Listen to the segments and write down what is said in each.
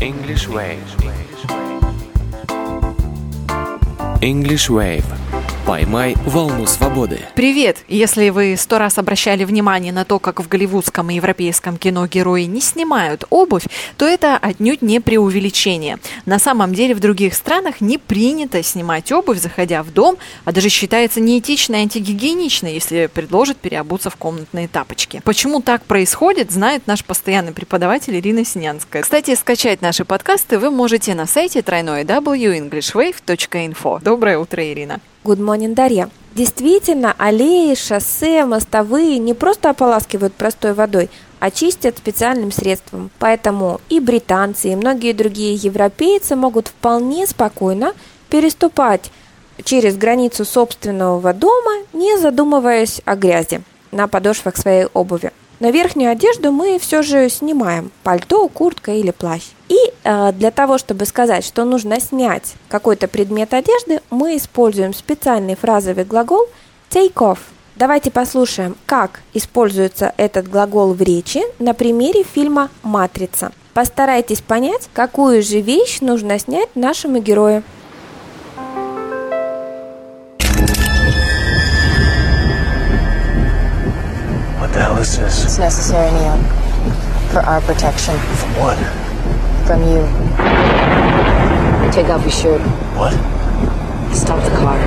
English Wave. English Wave. Поймай волну свободы. Привет! Если вы сто раз обращали внимание на то, как в голливудском и европейском кино герои не снимают обувь, то это отнюдь не преувеличение. На самом деле в других странах не принято снимать обувь, заходя в дом, а даже считается неэтично и антигигиенично, если предложат переобуться в комнатные тапочки. Почему так происходит, знает наш постоянный преподаватель Ирина Синянская. Кстати, скачать наши подкасты вы можете на сайте www.englishwave.info. Доброе утро, Ирина! Good morning, Дарья. Действительно, аллеи, шоссе, мостовые не просто ополаскивают простой водой, а чистят специальным средством. Поэтому и британцы, и многие другие европейцы могут вполне спокойно переступать через границу собственного дома, не задумываясь о грязи на подошвах своей обуви. Но верхнюю одежду мы все же снимаем. Пальто, куртка или плащ. И э, для того, чтобы сказать, что нужно снять какой-то предмет одежды, мы используем специальный фразовый глагол take off. Давайте послушаем, как используется этот глагол в речи на примере фильма «Матрица». Постарайтесь понять, какую же вещь нужно снять нашему герою. Hell is this? It's necessary, Neo. For our protection. From what? From you. Take off your shirt. What? Stop the car.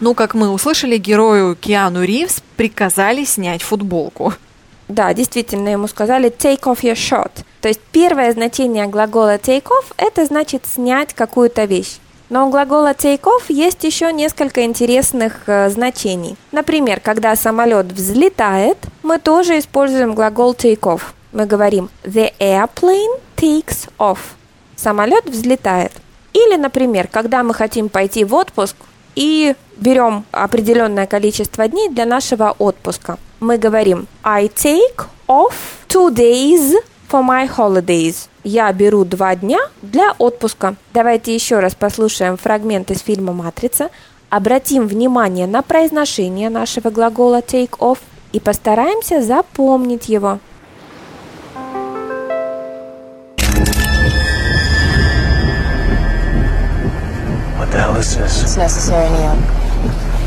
Ну, как мы услышали, герою Киану Ривз приказали снять футболку. Да, действительно, ему сказали take off your shirt. То есть первое значение глагола take off – это значит снять какую-то вещь. Но у глагола take off есть еще несколько интересных э, значений. Например, когда самолет взлетает, мы тоже используем глагол take off. Мы говорим the airplane takes off. Самолет взлетает. Или, например, когда мы хотим пойти в отпуск и берем определенное количество дней для нашего отпуска. Мы говорим I take off two days for my holidays. Я беру два дня для отпуска. Давайте еще раз послушаем фрагмент из фильма «Матрица», обратим внимание на произношение нашего глагола take off и постараемся запомнить его. What the hell is this? It's necessary, Neo.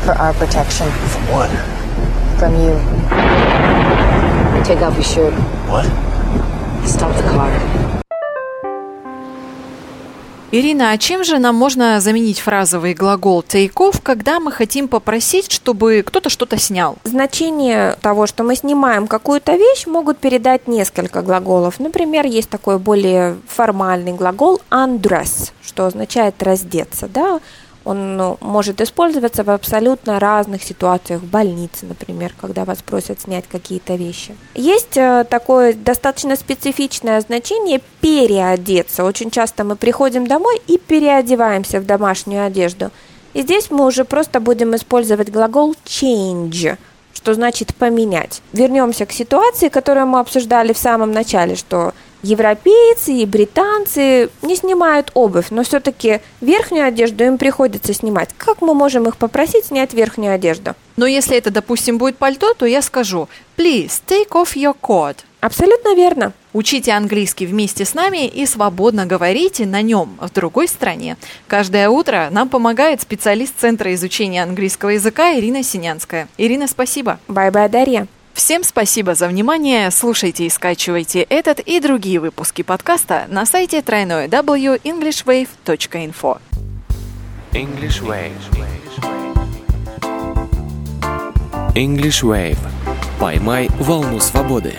For our protection. From what? From you. Take off your shirt. What? Stop the car. Ирина, а чем же нам можно заменить фразовый глагол take off, когда мы хотим попросить, чтобы кто-то что-то снял? Значение того, что мы снимаем какую-то вещь, могут передать несколько глаголов. Например, есть такой более формальный глагол undress, что означает раздеться. Да? Он ну, может использоваться в абсолютно разных ситуациях, в больнице, например, когда вас просят снять какие-то вещи. Есть э, такое достаточно специфичное значение переодеться. Очень часто мы приходим домой и переодеваемся в домашнюю одежду. И здесь мы уже просто будем использовать глагол change, что значит поменять. Вернемся к ситуации, которую мы обсуждали в самом начале, что европейцы и британцы не снимают обувь, но все-таки верхнюю одежду им приходится снимать. Как мы можем их попросить снять верхнюю одежду? Но если это, допустим, будет пальто, то я скажу «Please take off your coat». Абсолютно верно. Учите английский вместе с нами и свободно говорите на нем в другой стране. Каждое утро нам помогает специалист Центра изучения английского языка Ирина Синянская. Ирина, спасибо. Bye-bye, Дарья. Всем спасибо за внимание. Слушайте и скачивайте этот и другие выпуски подкаста на сайте тройное www.englishwave.info. English Wave. English Wave. Поймай волну свободы.